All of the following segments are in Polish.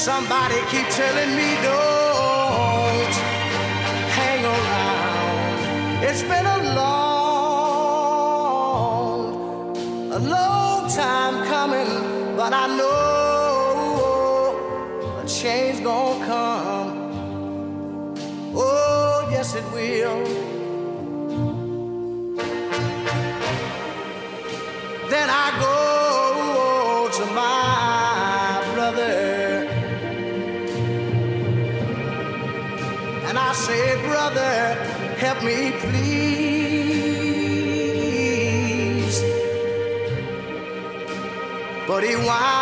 Somebody keep telling me don't hang around. It's been a long, a long time coming, but I know a change gonna come. Oh, yes, it will. Me, please. But he winds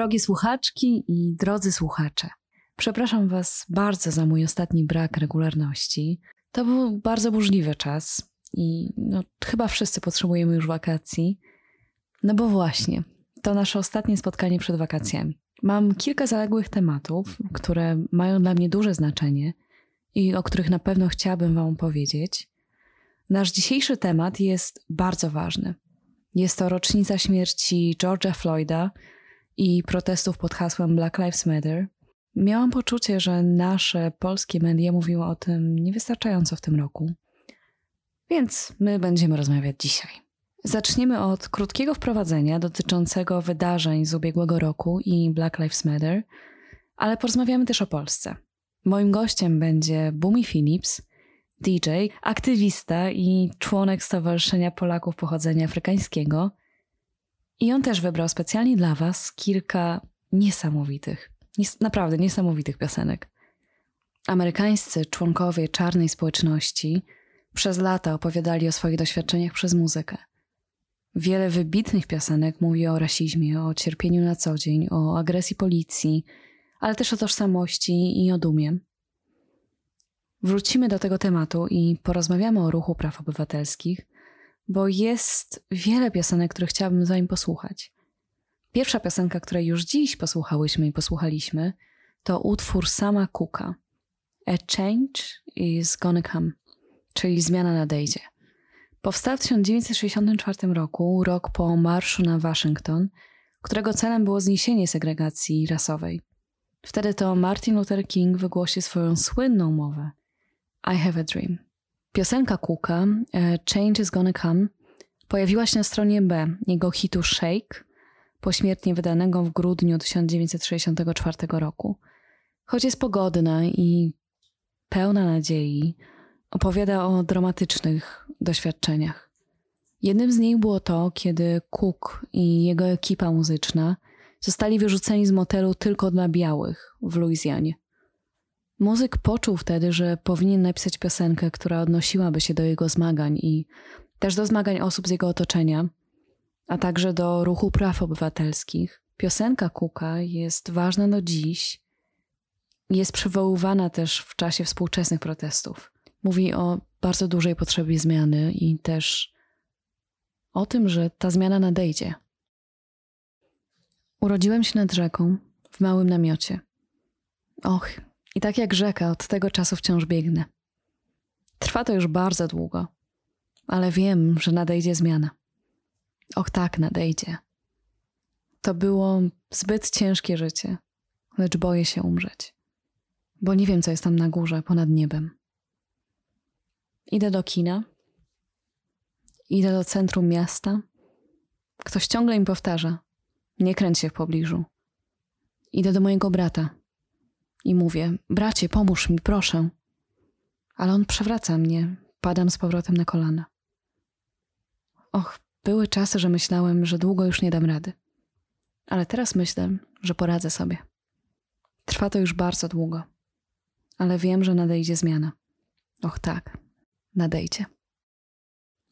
Drogie słuchaczki i drodzy słuchacze, przepraszam Was bardzo za mój ostatni brak regularności. To był bardzo burzliwy czas i no, chyba wszyscy potrzebujemy już wakacji. No bo właśnie, to nasze ostatnie spotkanie przed wakacjami. Mam kilka zaległych tematów, które mają dla mnie duże znaczenie i o których na pewno chciałabym Wam powiedzieć. Nasz dzisiejszy temat jest bardzo ważny. Jest to rocznica śmierci George'a Floyda i protestów pod hasłem Black Lives Matter. Miałam poczucie, że nasze polskie media mówiły o tym niewystarczająco w tym roku. Więc my będziemy rozmawiać dzisiaj. Zaczniemy od krótkiego wprowadzenia dotyczącego wydarzeń z ubiegłego roku i Black Lives Matter, ale porozmawiamy też o Polsce. Moim gościem będzie Bumi Phillips, DJ, aktywista i członek Stowarzyszenia Polaków Pochodzenia Afrykańskiego. I on też wybrał specjalnie dla Was kilka niesamowitych, nies- naprawdę niesamowitych piosenek. Amerykańscy członkowie czarnej społeczności przez lata opowiadali o swoich doświadczeniach przez muzykę. Wiele wybitnych piosenek mówi o rasizmie, o cierpieniu na co dzień, o agresji policji, ale też o tożsamości i o dumie. Wrócimy do tego tematu i porozmawiamy o ruchu praw obywatelskich, bo jest wiele piosenek, które chciałabym za nim posłuchać. Pierwsza piosenka, której już dziś posłuchałyśmy i posłuchaliśmy, to utwór Sama Cooka. A change is gonna come, czyli zmiana nadejdzie. Powstał w 1964 roku, rok po marszu na Waszyngton, którego celem było zniesienie segregacji rasowej. Wtedy to Martin Luther King wygłosił swoją słynną mowę I have a dream. Piosenka Cooka e, Change is Gonna Come pojawiła się na stronie B jego hitu Shake, pośmiertnie wydanego w grudniu 1964 roku. Choć jest pogodna i pełna nadziei, opowiada o dramatycznych doświadczeniach. Jednym z nich było to, kiedy Cook i jego ekipa muzyczna zostali wyrzuceni z motelu tylko dla białych w Luizjanie. Muzyk poczuł wtedy, że powinien napisać piosenkę, która odnosiłaby się do jego zmagań i też do zmagań osób z jego otoczenia, a także do ruchu praw obywatelskich. Piosenka Kuka jest ważna do dziś. Jest przywoływana też w czasie współczesnych protestów. Mówi o bardzo dużej potrzebie zmiany i też o tym, że ta zmiana nadejdzie. Urodziłem się nad rzeką, w małym namiocie. Och, i tak jak rzeka, od tego czasu wciąż biegnę. Trwa to już bardzo długo, ale wiem, że nadejdzie zmiana. Och, tak, nadejdzie. To było zbyt ciężkie życie, lecz boję się umrzeć, bo nie wiem, co jest tam na górze, ponad niebem. Idę do kina, idę do centrum miasta. Ktoś ciągle im powtarza: Nie kręć się w pobliżu. Idę do mojego brata i mówię: Bracie, pomóż mi, proszę. Ale on przewraca mnie, padam z powrotem na kolana. Och, były czasy, że myślałem, że długo już nie dam rady. Ale teraz myślę, że poradzę sobie. Trwa to już bardzo długo, ale wiem, że nadejdzie zmiana. Och, tak, nadejdzie.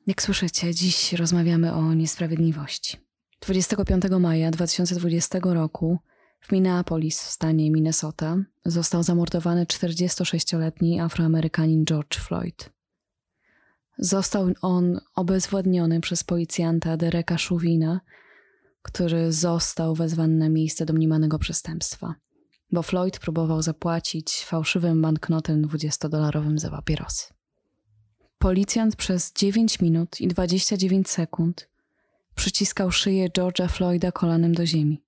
Jak słyszycie, dziś rozmawiamy o niesprawiedliwości. 25 maja 2020 roku w Minneapolis w stanie Minnesota został zamordowany 46-letni Afroamerykanin George Floyd. Został on obezwładniony przez policjanta Dereka Szuwina, który został wezwany na miejsce domniemanego przestępstwa, bo Floyd próbował zapłacić fałszywym banknotem 20-dolarowym za papierosy. Policjant przez 9 minut i 29 sekund przyciskał szyję George'a Floyda kolanem do ziemi.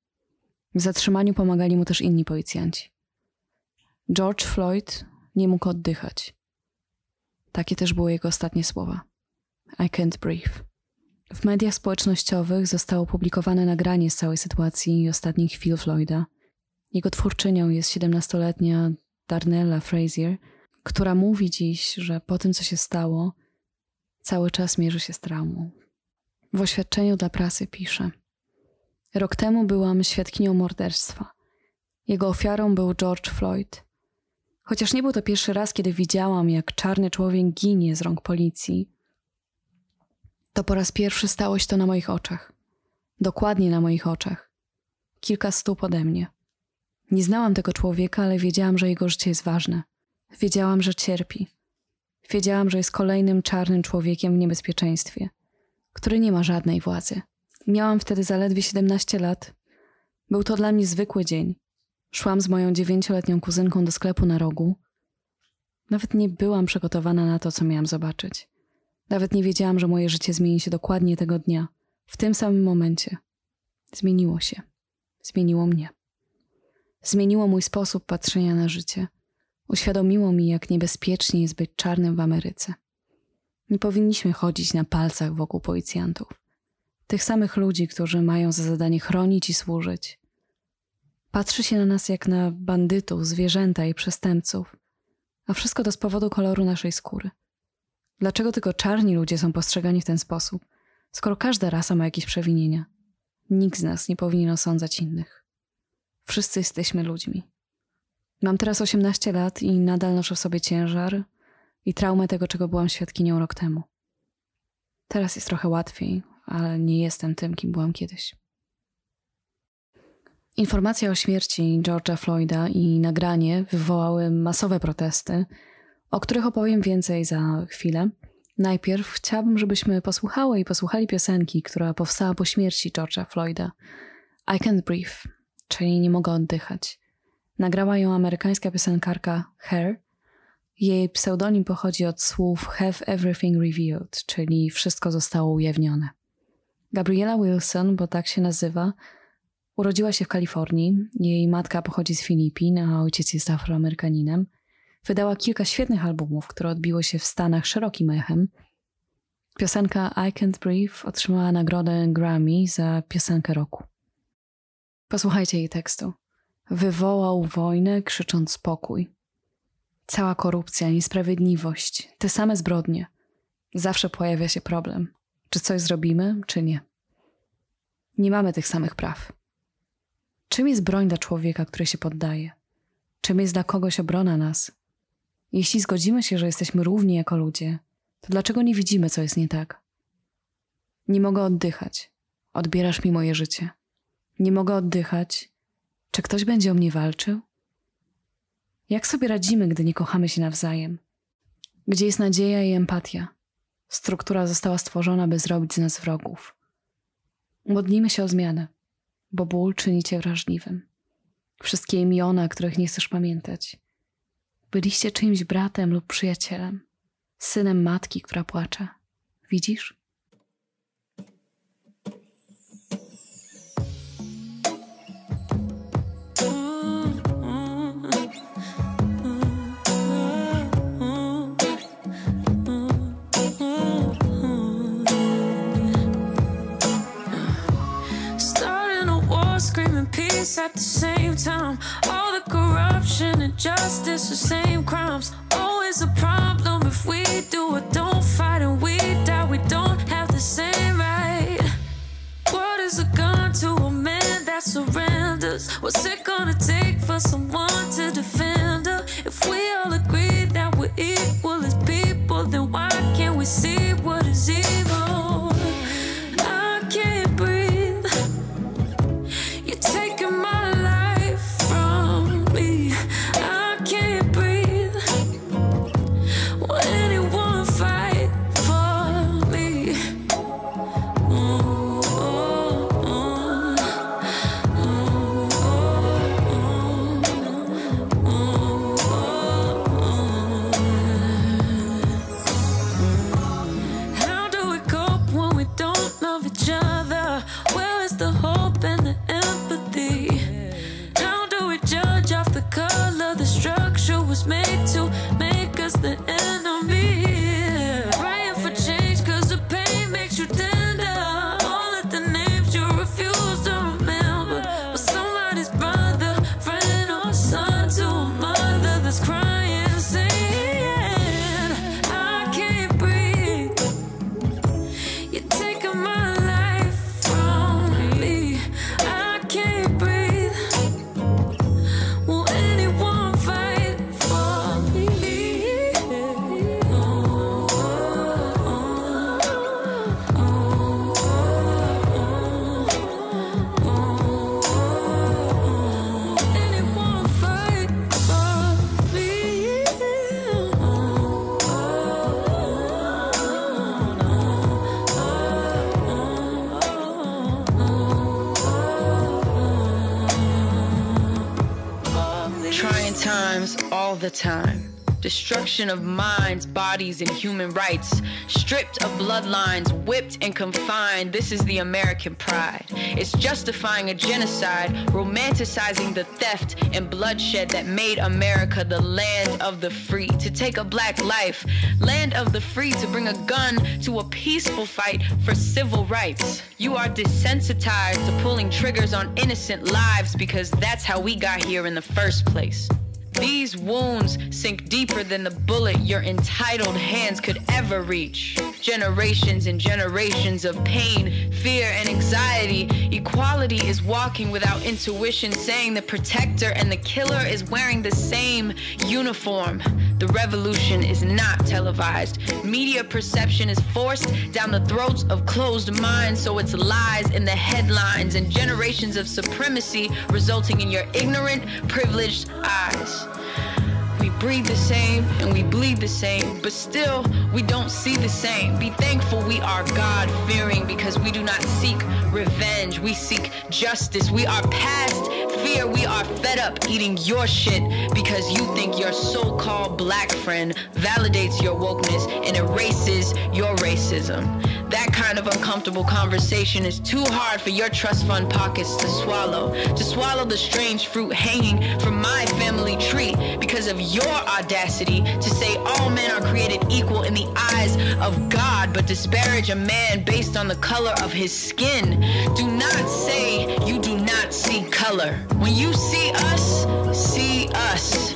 W zatrzymaniu pomagali mu też inni policjanci. George Floyd nie mógł oddychać. Takie też były jego ostatnie słowa. I can't breathe. W mediach społecznościowych zostało opublikowane nagranie z całej sytuacji i ostatnich chwil Floyda. Jego twórczynią jest 17-letnia Darnella Frazier, która mówi dziś, że po tym, co się stało, cały czas mierzy się z traumą. W oświadczeniu dla prasy pisze: Rok temu byłam świadkinią morderstwa. Jego ofiarą był George Floyd. Chociaż nie był to pierwszy raz, kiedy widziałam, jak czarny człowiek ginie z rąk policji, to po raz pierwszy stało się to na moich oczach. Dokładnie na moich oczach. Kilka stóp ode mnie. Nie znałam tego człowieka, ale wiedziałam, że jego życie jest ważne. Wiedziałam, że cierpi. Wiedziałam, że jest kolejnym czarnym człowiekiem w niebezpieczeństwie, który nie ma żadnej władzy. Miałam wtedy zaledwie 17 lat. Był to dla mnie zwykły dzień. Szłam z moją dziewięcioletnią kuzynką do sklepu na rogu. Nawet nie byłam przygotowana na to, co miałam zobaczyć. Nawet nie wiedziałam, że moje życie zmieni się dokładnie tego dnia, w tym samym momencie. Zmieniło się. Zmieniło mnie. Zmieniło mój sposób patrzenia na życie. Uświadomiło mi, jak niebezpiecznie jest być czarnym w Ameryce. Nie powinniśmy chodzić na palcach wokół policjantów. Tych samych ludzi, którzy mają za zadanie chronić i służyć. Patrzy się na nas jak na bandytów, zwierzęta i przestępców, a wszystko to z powodu koloru naszej skóry. Dlaczego tylko czarni ludzie są postrzegani w ten sposób, skoro każda rasa ma jakieś przewinienia? Nikt z nas nie powinien osądzać innych. Wszyscy jesteśmy ludźmi. Mam teraz 18 lat i nadal noszę w sobie ciężar i traumę tego, czego byłam świadkinią rok temu. Teraz jest trochę łatwiej, ale nie jestem tym, kim byłam kiedyś. Informacja o śmierci George'a Floyda i nagranie wywołały masowe protesty, o których opowiem więcej za chwilę. Najpierw chciałabym, żebyśmy posłuchały i posłuchali piosenki, która powstała po śmierci George'a Floyda. I Can't Breathe, czyli Nie mogę oddychać. Nagrała ją amerykańska piosenkarka Her. Jej pseudonim pochodzi od słów Have Everything Revealed, czyli wszystko zostało ujawnione. Gabriela Wilson, bo tak się nazywa, Urodziła się w Kalifornii. Jej matka pochodzi z Filipin, a ojciec jest afroamerykaninem. Wydała kilka świetnych albumów, które odbiło się w Stanach szerokim echem. Piosenka I Can't Breathe otrzymała nagrodę Grammy za piosenkę roku. Posłuchajcie jej tekstu. Wywołał wojnę, krzycząc spokój. Cała korupcja, niesprawiedliwość, te same zbrodnie. Zawsze pojawia się problem. Czy coś zrobimy, czy nie? Nie mamy tych samych praw. Czym jest broń dla człowieka, który się poddaje? Czym jest dla kogoś obrona nas? Jeśli zgodzimy się, że jesteśmy równi jako ludzie, to dlaczego nie widzimy, co jest nie tak? Nie mogę oddychać. Odbierasz mi moje życie. Nie mogę oddychać. Czy ktoś będzie o mnie walczył? Jak sobie radzimy, gdy nie kochamy się nawzajem? Gdzie jest nadzieja i empatia? Struktura została stworzona, by zrobić z nas wrogów. Modlimy się o zmianę, bo ból czyni cię wrażliwym. Wszystkie imiona, których nie chcesz pamiętać. Byliście czyimś bratem lub przyjacielem, synem matki, która płacze. Widzisz? At the same time. All the corruption and justice, the same crimes. Always a problem if we do or don't fight and we die. We don't have the same right. What is a gun to a man that surrenders? What's it gonna take for someone to defend her? If we all agree that we're equal as people, then why can't we see what time. Destruction of minds, bodies, and human rights. Stripped of bloodlines, whipped and confined. This is the American pride. It's justifying a genocide, romanticizing the theft and bloodshed that made America the land of the free. To take a black life, land of the free, to bring a gun to a peaceful fight for civil rights. You are desensitized to pulling triggers on innocent lives because that's how we got here in the first place. These wounds sink deeper than the bullet your entitled hands could ever reach. Generations and generations of pain, fear, and anxiety. Equality is walking without intuition, saying the protector and the killer is wearing the same uniform. The revolution is not televised. Media perception is forced down the throats of closed minds, so it's lies in the headlines and generations of supremacy resulting in your ignorant, privileged eyes. We breathe the same and we bleed the same, but still we don't see the same. Be thankful we are God fearing because we do not seek revenge. We seek justice. We are past fear. We are fed up eating your shit because you think your so called black friend validates your wokeness and erases your racism. That kind of uncomfortable conversation is too hard for your trust fund pockets to swallow. To swallow the strange fruit hanging from my family tree because of your audacity to say all men are created equal in the eyes of God, but disparage a man based on the color of his skin. Do not say you do not see color. When you see us, see us.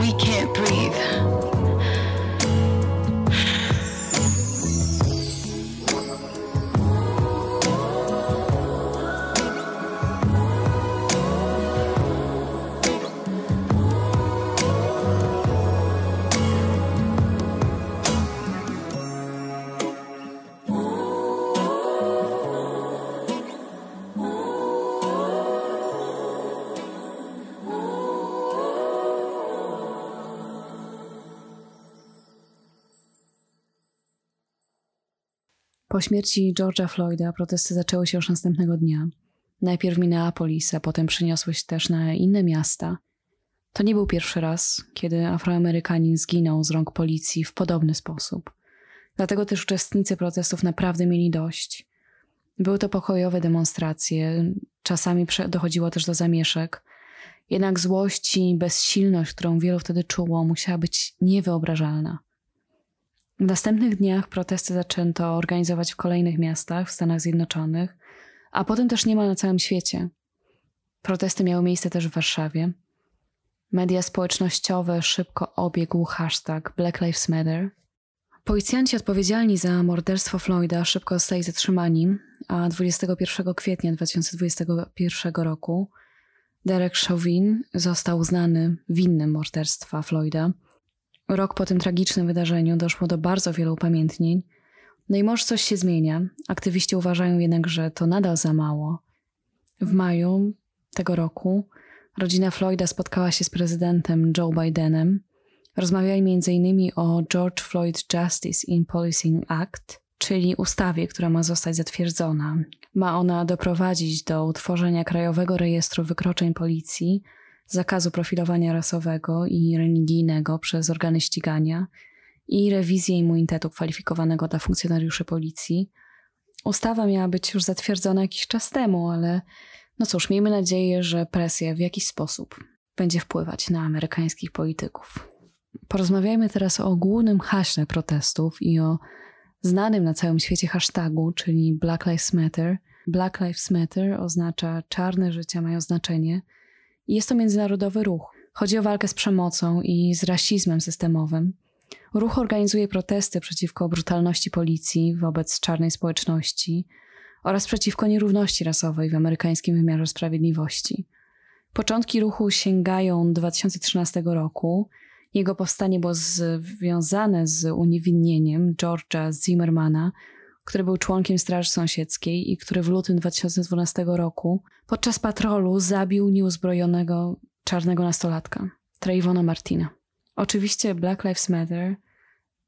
We can't breathe. Po śmierci George'a Floyda protesty zaczęły się już następnego dnia. Najpierw w Minneapolis, a potem przyniosły się też na inne miasta. To nie był pierwszy raz, kiedy Afroamerykanin zginął z rąk policji w podobny sposób. Dlatego też uczestnicy protestów naprawdę mieli dość. Były to pokojowe demonstracje, czasami dochodziło też do zamieszek. Jednak złość i bezsilność, którą wielu wtedy czuło, musiała być niewyobrażalna. W następnych dniach protesty zaczęto organizować w kolejnych miastach w Stanach Zjednoczonych, a potem też niemal na całym świecie. Protesty miały miejsce też w Warszawie. Media społecznościowe szybko obiegł hashtag Black Lives Matter. Policjanci odpowiedzialni za morderstwo Floyda szybko zostali zatrzymani, a 21 kwietnia 2021 roku Derek Chauvin został uznany winnym morderstwa Floyda – Rok po tym tragicznym wydarzeniu doszło do bardzo wielu upamiętnień. No i może coś się zmienia. Aktywiści uważają jednak, że to nadal za mało. W maju tego roku rodzina Floyda spotkała się z prezydentem Joe Bidenem. Rozmawiali m.in. o George Floyd Justice in Policing Act, czyli ustawie, która ma zostać zatwierdzona. Ma ona doprowadzić do utworzenia Krajowego Rejestru Wykroczeń Policji – zakazu profilowania rasowego i religijnego przez organy ścigania i rewizję immunitetu kwalifikowanego dla funkcjonariuszy policji. Ustawa miała być już zatwierdzona jakiś czas temu, ale no cóż, miejmy nadzieję, że presja w jakiś sposób będzie wpływać na amerykańskich polityków. Porozmawiajmy teraz o głównym haśle protestów i o znanym na całym świecie hashtagu, czyli Black Lives Matter. Black Lives Matter oznacza czarne życia mają znaczenie – jest to międzynarodowy ruch. Chodzi o walkę z przemocą i z rasizmem systemowym. Ruch organizuje protesty przeciwko brutalności policji wobec czarnej społeczności oraz przeciwko nierówności rasowej w amerykańskim wymiarze sprawiedliwości. Początki ruchu sięgają 2013 roku. Jego powstanie było związane z uniewinnieniem George'a Zimmermana, który był członkiem Straży Sąsiedzkiej i który w lutym 2012 roku podczas patrolu zabił nieuzbrojonego czarnego nastolatka, Trayvona Martina. Oczywiście Black Lives Matter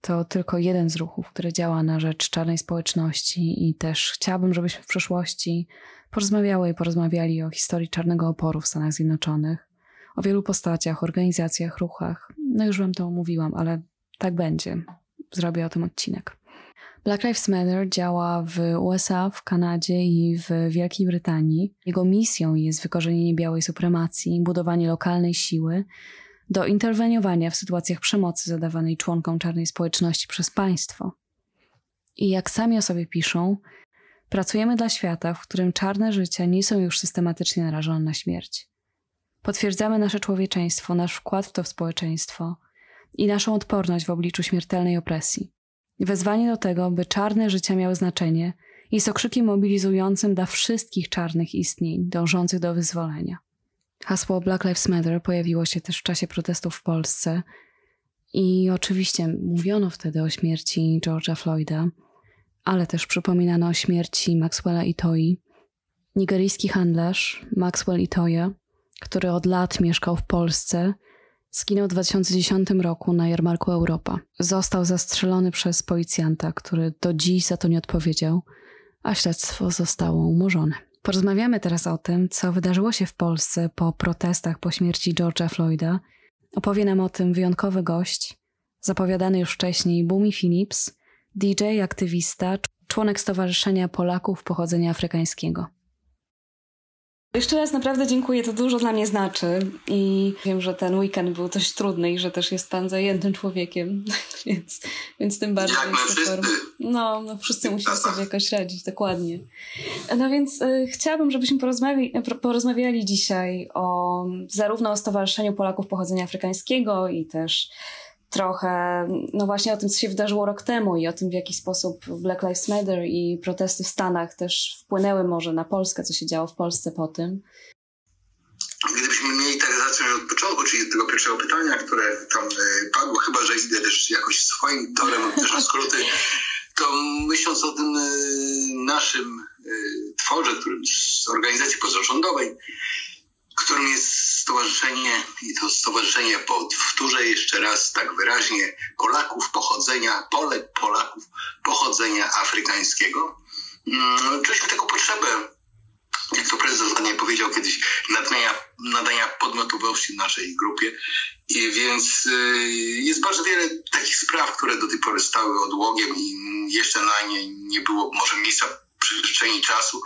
to tylko jeden z ruchów, który działa na rzecz czarnej społeczności i też chciałabym, żebyśmy w przyszłości porozmawiały i porozmawiali o historii czarnego oporu w Stanach Zjednoczonych, o wielu postaciach, organizacjach, ruchach. No już wam to omówiłam, ale tak będzie. Zrobię o tym odcinek. Black Lives Matter działa w USA, w Kanadzie i w Wielkiej Brytanii. Jego misją jest wykorzenienie białej supremacji, budowanie lokalnej siły do interweniowania w sytuacjach przemocy zadawanej członkom czarnej społeczności przez państwo. I jak sami o sobie piszą, pracujemy dla świata, w którym czarne życia nie są już systematycznie narażone na śmierć. Potwierdzamy nasze człowieczeństwo, nasz wkład w to społeczeństwo i naszą odporność w obliczu śmiertelnej opresji. Wezwanie do tego, by czarne życia miały znaczenie, jest okrzykiem mobilizującym dla wszystkich czarnych istnień dążących do wyzwolenia. Hasło Black Lives Matter pojawiło się też w czasie protestów w Polsce i oczywiście mówiono wtedy o śmierci George'a Floyda, ale też przypominano o śmierci Maxwella Itoi, nigeryjski handlarz Maxwell Itoya, który od lat mieszkał w Polsce Zginął w 2010 roku na jarmarku Europa. Został zastrzelony przez policjanta, który do dziś za to nie odpowiedział, a śledztwo zostało umorzone. Porozmawiamy teraz o tym, co wydarzyło się w Polsce po protestach po śmierci George'a Floyda. Opowie nam o tym wyjątkowy gość, zapowiadany już wcześniej Bumi Phillips, DJ, aktywista, członek Stowarzyszenia Polaków Pochodzenia Afrykańskiego. Jeszcze raz naprawdę dziękuję, to dużo dla mnie znaczy i wiem, że ten weekend był dość trudny i że też jest pan zajętym człowiekiem, więc, więc tym bardziej Jak super. wszyscy. No, no wszyscy musimy sobie jakoś radzić, dokładnie. No więc y, chciałabym, żebyśmy porozmawiali, porozmawiali dzisiaj o zarówno o Stowarzyszeniu Polaków Pochodzenia Afrykańskiego i też trochę, no właśnie o tym, co się wydarzyło rok temu i o tym, w jaki sposób Black Lives Matter i protesty w Stanach też wpłynęły może na Polskę, co się działo w Polsce po tym. Gdybyśmy mieli tak zacząć od początku, czyli od tego pierwszego pytania, które tam y, padło, chyba że idę też jakoś swoim torem, też skróty, to myśląc o tym y, naszym y, tworze, którym z organizacji pozarządowej, którym jest stowarzyszenie, i to stowarzyszenie powtórzę jeszcze raz tak wyraźnie, Polaków pochodzenia, Polek, Polaków pochodzenia afrykańskiego. Mm, czuliśmy taką potrzebę, jak to prezes nie powiedział kiedyś, nadania, nadania podmiotowości naszej grupie. I więc y, jest bardzo wiele takich spraw, które do tej pory stały odłogiem i jeszcze na nie nie było może miejsca przestrzeni czasu,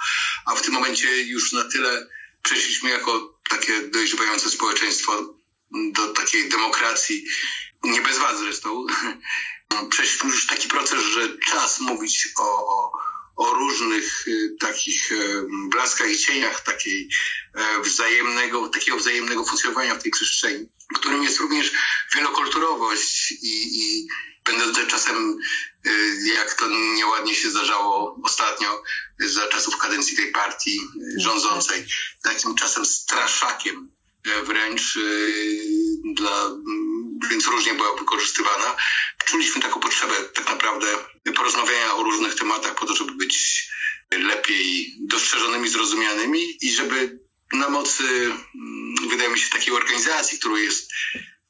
a w tym momencie już na tyle przeszliśmy jako takie dojrzewające społeczeństwo do takiej demokracji, nie bez was zresztą. Przeszliśmy już taki proces, że czas mówić o, o, o różnych y, takich blaskach i cieniach takiej y, wzajemnego, takiego wzajemnego funkcjonowania w tej przestrzeni, którym jest również wielokulturowość i, i będące czasem, y, jak to nieładnie się zdarzało ostatnio, za czasów kadencji tej partii y, rządzącej, takim czasem straszakiem y, wręcz dla, więc różnie była wykorzystywana. Czuliśmy taką potrzebę tak naprawdę porozmawiania o różnych tematach po to, żeby być lepiej dostrzeżonymi, zrozumianymi i żeby na mocy, mm, wydaje mi się, takiej organizacji, którą jest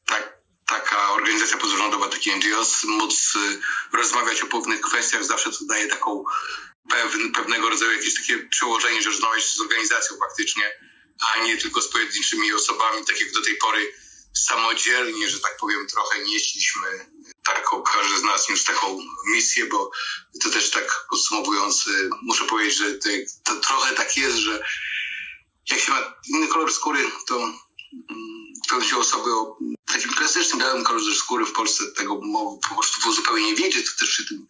tak taka organizacja pozarządowa, taki NGOs, móc y, rozmawiać o pewnych kwestiach, zawsze to daje taką pewne, pewnego rodzaju jakieś takie przełożenie, że rozmawiać z organizacją faktycznie, a nie tylko z pojedynczymi osobami, tak jak do tej pory samodzielnie, że tak powiem, trochę nieśliśmy taką, każdy z nas niósł taką misję, bo to też tak podsumowując, y, muszę powiedzieć, że to, to trochę tak jest, że jak się ma inny kolor skóry, to mm, to się osoby o takim klasycznym białym kolorze skóry w Polsce tego po prostu zupełnie nie wiedzie, to też się tym,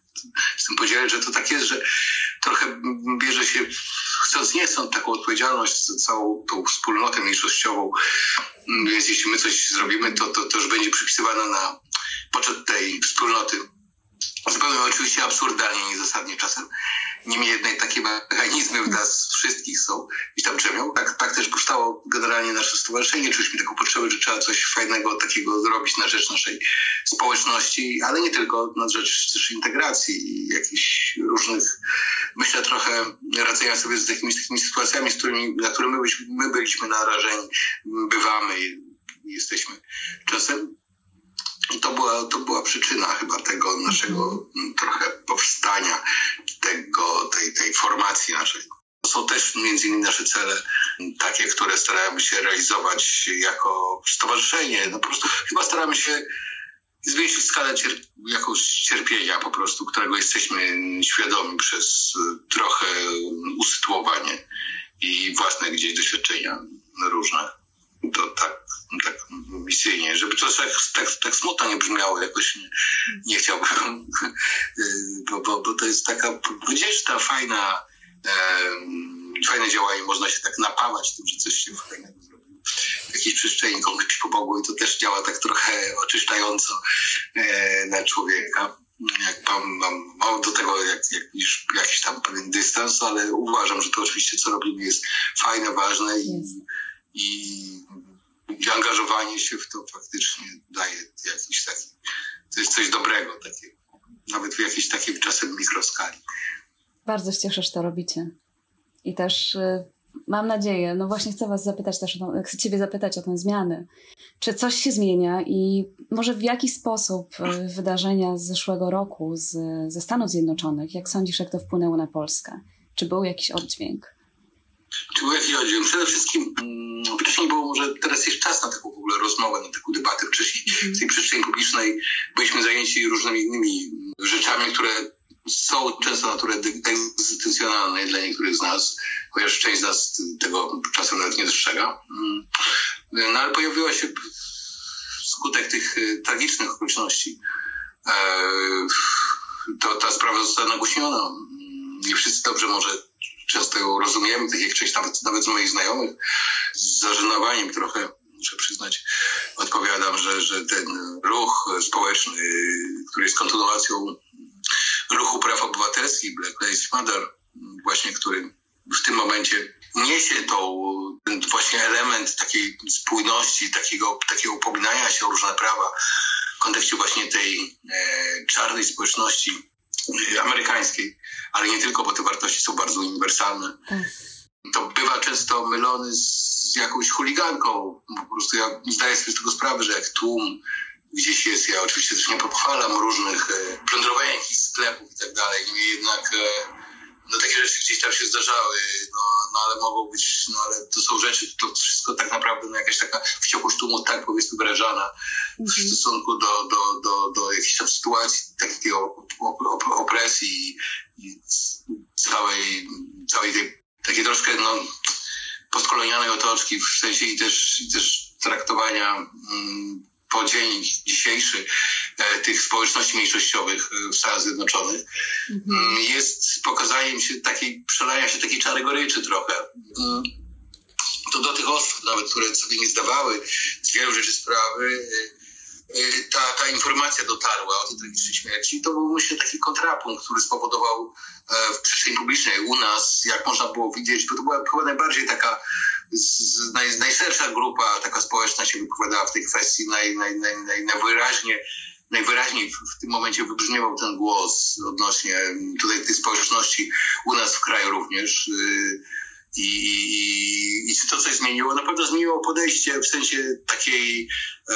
z tym podzielę, że to tak jest, że trochę bierze się chcąc nie chcąc taką odpowiedzialność za całą tą wspólnotę mniejszościową, więc jeśli my coś zrobimy, to, to, to już będzie przypisywane na poczet tej wspólnoty. Zupełnie oczywiście absurdalnie, niezasadnie czasem. Niemniej jednak takie mechanizmy w nas wszystkich są i tam drzemią. Tak, tak też powstało generalnie nasze stowarzyszenie. Czuliśmy taką potrzebę, że trzeba coś fajnego takiego zrobić na rzecz naszej społeczności, ale nie tylko na rzecz też integracji i jakichś różnych, myślę trochę radzenia sobie z jakimiś takimi sytuacjami, z którymi, na które my byliśmy, my byliśmy narażeni, bywamy i jesteśmy czasem. I to była, to była przyczyna chyba tego naszego trochę powstania, tego, tej, tej formacji naszej. Są też między innymi nasze cele, takie, które staramy się realizować jako stowarzyszenie. No po prostu chyba staramy się zwiększyć skalę cier jakąś cierpienia po prostu, którego jesteśmy świadomi przez trochę usytuowanie i własne gdzieś doświadczenia różne. To tak tak misyjnie, żeby to tak, tak, tak smutno nie brzmiało, jakoś nie, chciałbym, bo, bo, bo to jest taka wdzięczna, fajna, e, fajne działanie, można się tak napawać tym, że coś się fajnego zrobiło. W jakiejś przestrzeni komuś pomogło i to też działa tak trochę oczyszczająco e, na człowieka. Jak mam, mam, mam do tego jak, jak, już jakiś tam pewien dystans, ale uważam, że to oczywiście co robimy jest fajne, ważne i, i angażowanie się w to faktycznie daje jakiś taki, to jest coś dobrego takiego, nawet w jakiejś takiej czasem mikroskali. Bardzo się cieszę, że to robicie. I też y, mam nadzieję, no właśnie chcę was zapytać też, o tą, chcę ciebie zapytać o tę zmianę. Czy coś się zmienia i może w jaki sposób e, wydarzenia z zeszłego roku z, ze Stanów Zjednoczonych, jak sądzisz, jak to wpłynęło na Polskę? Czy był jakiś oddźwięk? Czy jakiś oddźwięk? Przede wszystkim mm, wcześniej było może, teraz jest czas na taką w ogóle rozmowę, na taką debatę. Wcześniej w tej przestrzeni publicznej byliśmy zajęci różnymi innymi rzeczami, które są często natury egzystencjonalne dla niektórych z nas, chociaż część z nas tego czasem nawet nie dostrzega. Mm. No ale pojawiła się wskutek tych y, tragicznych okoliczności. E, to ta sprawa została nagłośniona. Mm, nie wszyscy dobrze może często ją rozumiemy, tak jak część nawet, nawet z moich znajomych, z zażenowaniem trochę, muszę przyznać, odpowiadam, że, że ten ruch społeczny, który jest kontynuacją ruchu praw obywatelskich Black Lives Matter, właśnie który w tym momencie niesie tą, ten właśnie element takiej spójności, takiego, takiego upominania się o różne prawa w kontekście właśnie tej e, czarnej społeczności amerykańskiej, ale nie tylko, bo te wartości są bardzo uniwersalne. Tak. To bywa często mylony z jakąś chuliganką. Po prostu ja zdaję sobie z tego sprawę, że jak tłum gdzieś jest. Ja oczywiście też nie pochwalam różnych e, plądrowania jakichś sklepów i tak dalej. Niemniej jednak e, no, takie rzeczy gdzieś tam się zdarzały, no, no ale mogą być, no ale to są rzeczy, to wszystko tak naprawdę no, jakaś taka wściekłość tłumu tak powiedzmy wyrażana w mhm. stosunku do, do, do, do jakiejś tam sytuacji takiej opresji i całej, całej tej takiej troszkę no, postkolonialnej otoczki w sensie i też, i też traktowania mm, po dzień dzisiejszy tych społeczności mniejszościowych e, w Stanach Zjednoczonych mhm. Mm, jest pokazaniem się takiej, przelania się takiej czary goryczy trochę. Mm, to do tych osób nawet, które sobie nie zdawały z wielu rzeczy sprawy, e, ta, ta informacja dotarła o tej tragicznej śmierci. To był myślę taki kontrapunkt, który spowodował w przestrzeni publicznej u nas, jak można było widzieć, bo to była chyba najbardziej taka z, naj, najszersza grupa taka społeczna się wypowiadała w tej kwestii naj, naj, naj, naj, najwyraźniej, najwyraźniej w, tym momencie wybrzmiewał ten głos odnośnie tutaj tej społeczności u nas w kraju również. Y, I, i, i czy to coś zmieniło? Na pewno zmieniło podejście w sensie takiej e,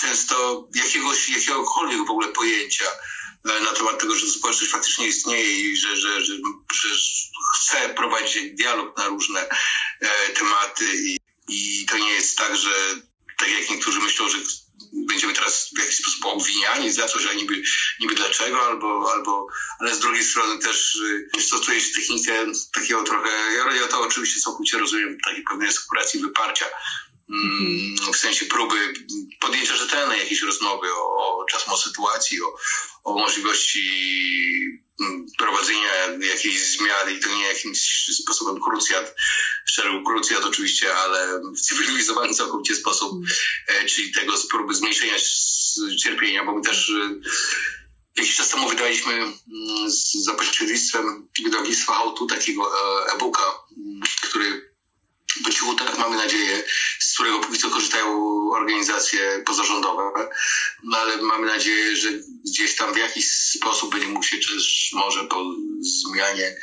często jakiegoś, jakiegokolwiek w ogóle pojęcia e, na temat tego, że społeczność faktycznie istnieje i że, że, że, że chce prowadzić dialog na różne e, tematy i, i to nie jest tak, że tak jak niektórzy myślą, że będziemy teraz w jakiś sposób obwiniani za coś, a niby, niby dlaczego, albo, albo, ale z drugiej strony też nie stosuje się technikę takiego trochę, ja, ja to oczywiście całkowicie rozumiem, takiej pewnej sekuracji wyparcia, w sensie próby podjęcia rzetelnej jakiejś rozmowy o, o czasem o sytuacji, o, o możliwości Mm, prowadzenia jakiejś zmiany i to nie jakimś sposobem krucjat, szeregu krucjat oczywiście, ale w cywilizowany całkowicie sposób, mm. e, czyli tego próby zmniejszenia cierpienia, bo my też e, jakiś czas temu wydaliśmy mm, za pośrednictwem wydawnictwa Autu takiego e, e-booka, który po cichu tak mamy nadzieję, z którego póki co korzystają organizacje pozarządowe, no ale mamy nadzieję, że gdzieś tam w jakiś sposób będzie mógł się też może po zmianie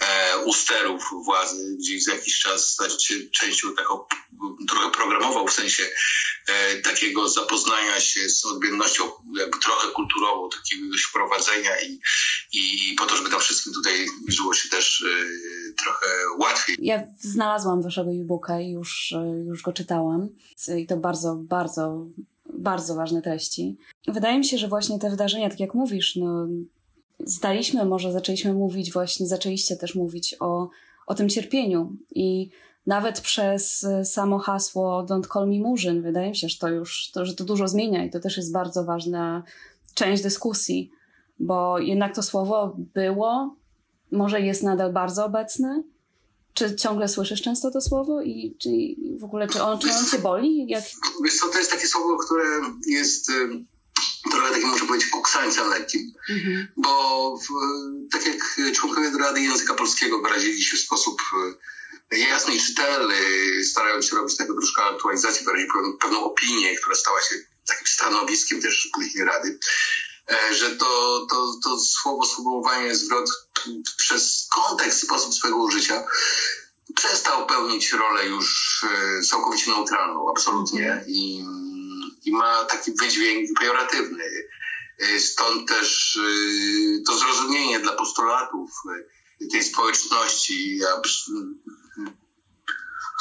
e, usterów władzy gdzieś za jakiś czas stać się częścią taką trochę programową w sensie e, takiego zapoznania się z odmiennością jakby trochę kulturową, takiego wprowadzenia i, i po to, żeby tam wszystkim tutaj żyło się też e, trochę łatwiej. Ja znalazłam waszego e-booka i już, e, już go czytałam i to bardzo, bardzo, bardzo ważne treści. Wydaje mi się, że właśnie te wydarzenia, tak jak mówisz, no zdaliśmy, może zaczęliśmy mówić właśnie, zaczęliście też mówić o, o tym cierpieniu i nawet przez e, samo hasło Don't Call Me Murzyn, wydaje mi się, że to już, to, że to dużo zmienia i to też jest bardzo ważna część dyskusji, bo jednak to słowo było, może jest nadal bardzo obecne? Czy ciągle słyszysz często to słowo i czy w ogóle, czy on, czy on cię boli? Jak... Wiesz co, to jest takie słowo, które jest trochę takim, może powiedzieć, kuksańcem lekkim, mhm. bo w, tak jak członkowie Rady Języka Polskiego wyrazili się w sposób e, jasny i czytelny, starając się robić taką troszkę aktualizację, wyrazili pewną opinię, która stała się takim stanowiskiem też później Rady, e, że to, to, to słowo, sformułowanie, zwrot przez kontekst, sposób swojego użycia przestał pełnić rolę już e, całkowicie neutralną, absolutnie. I, i ma taki wydźwięk pejoratywny. E, stąd też e, to zrozumienie dla postulatów tej społeczności,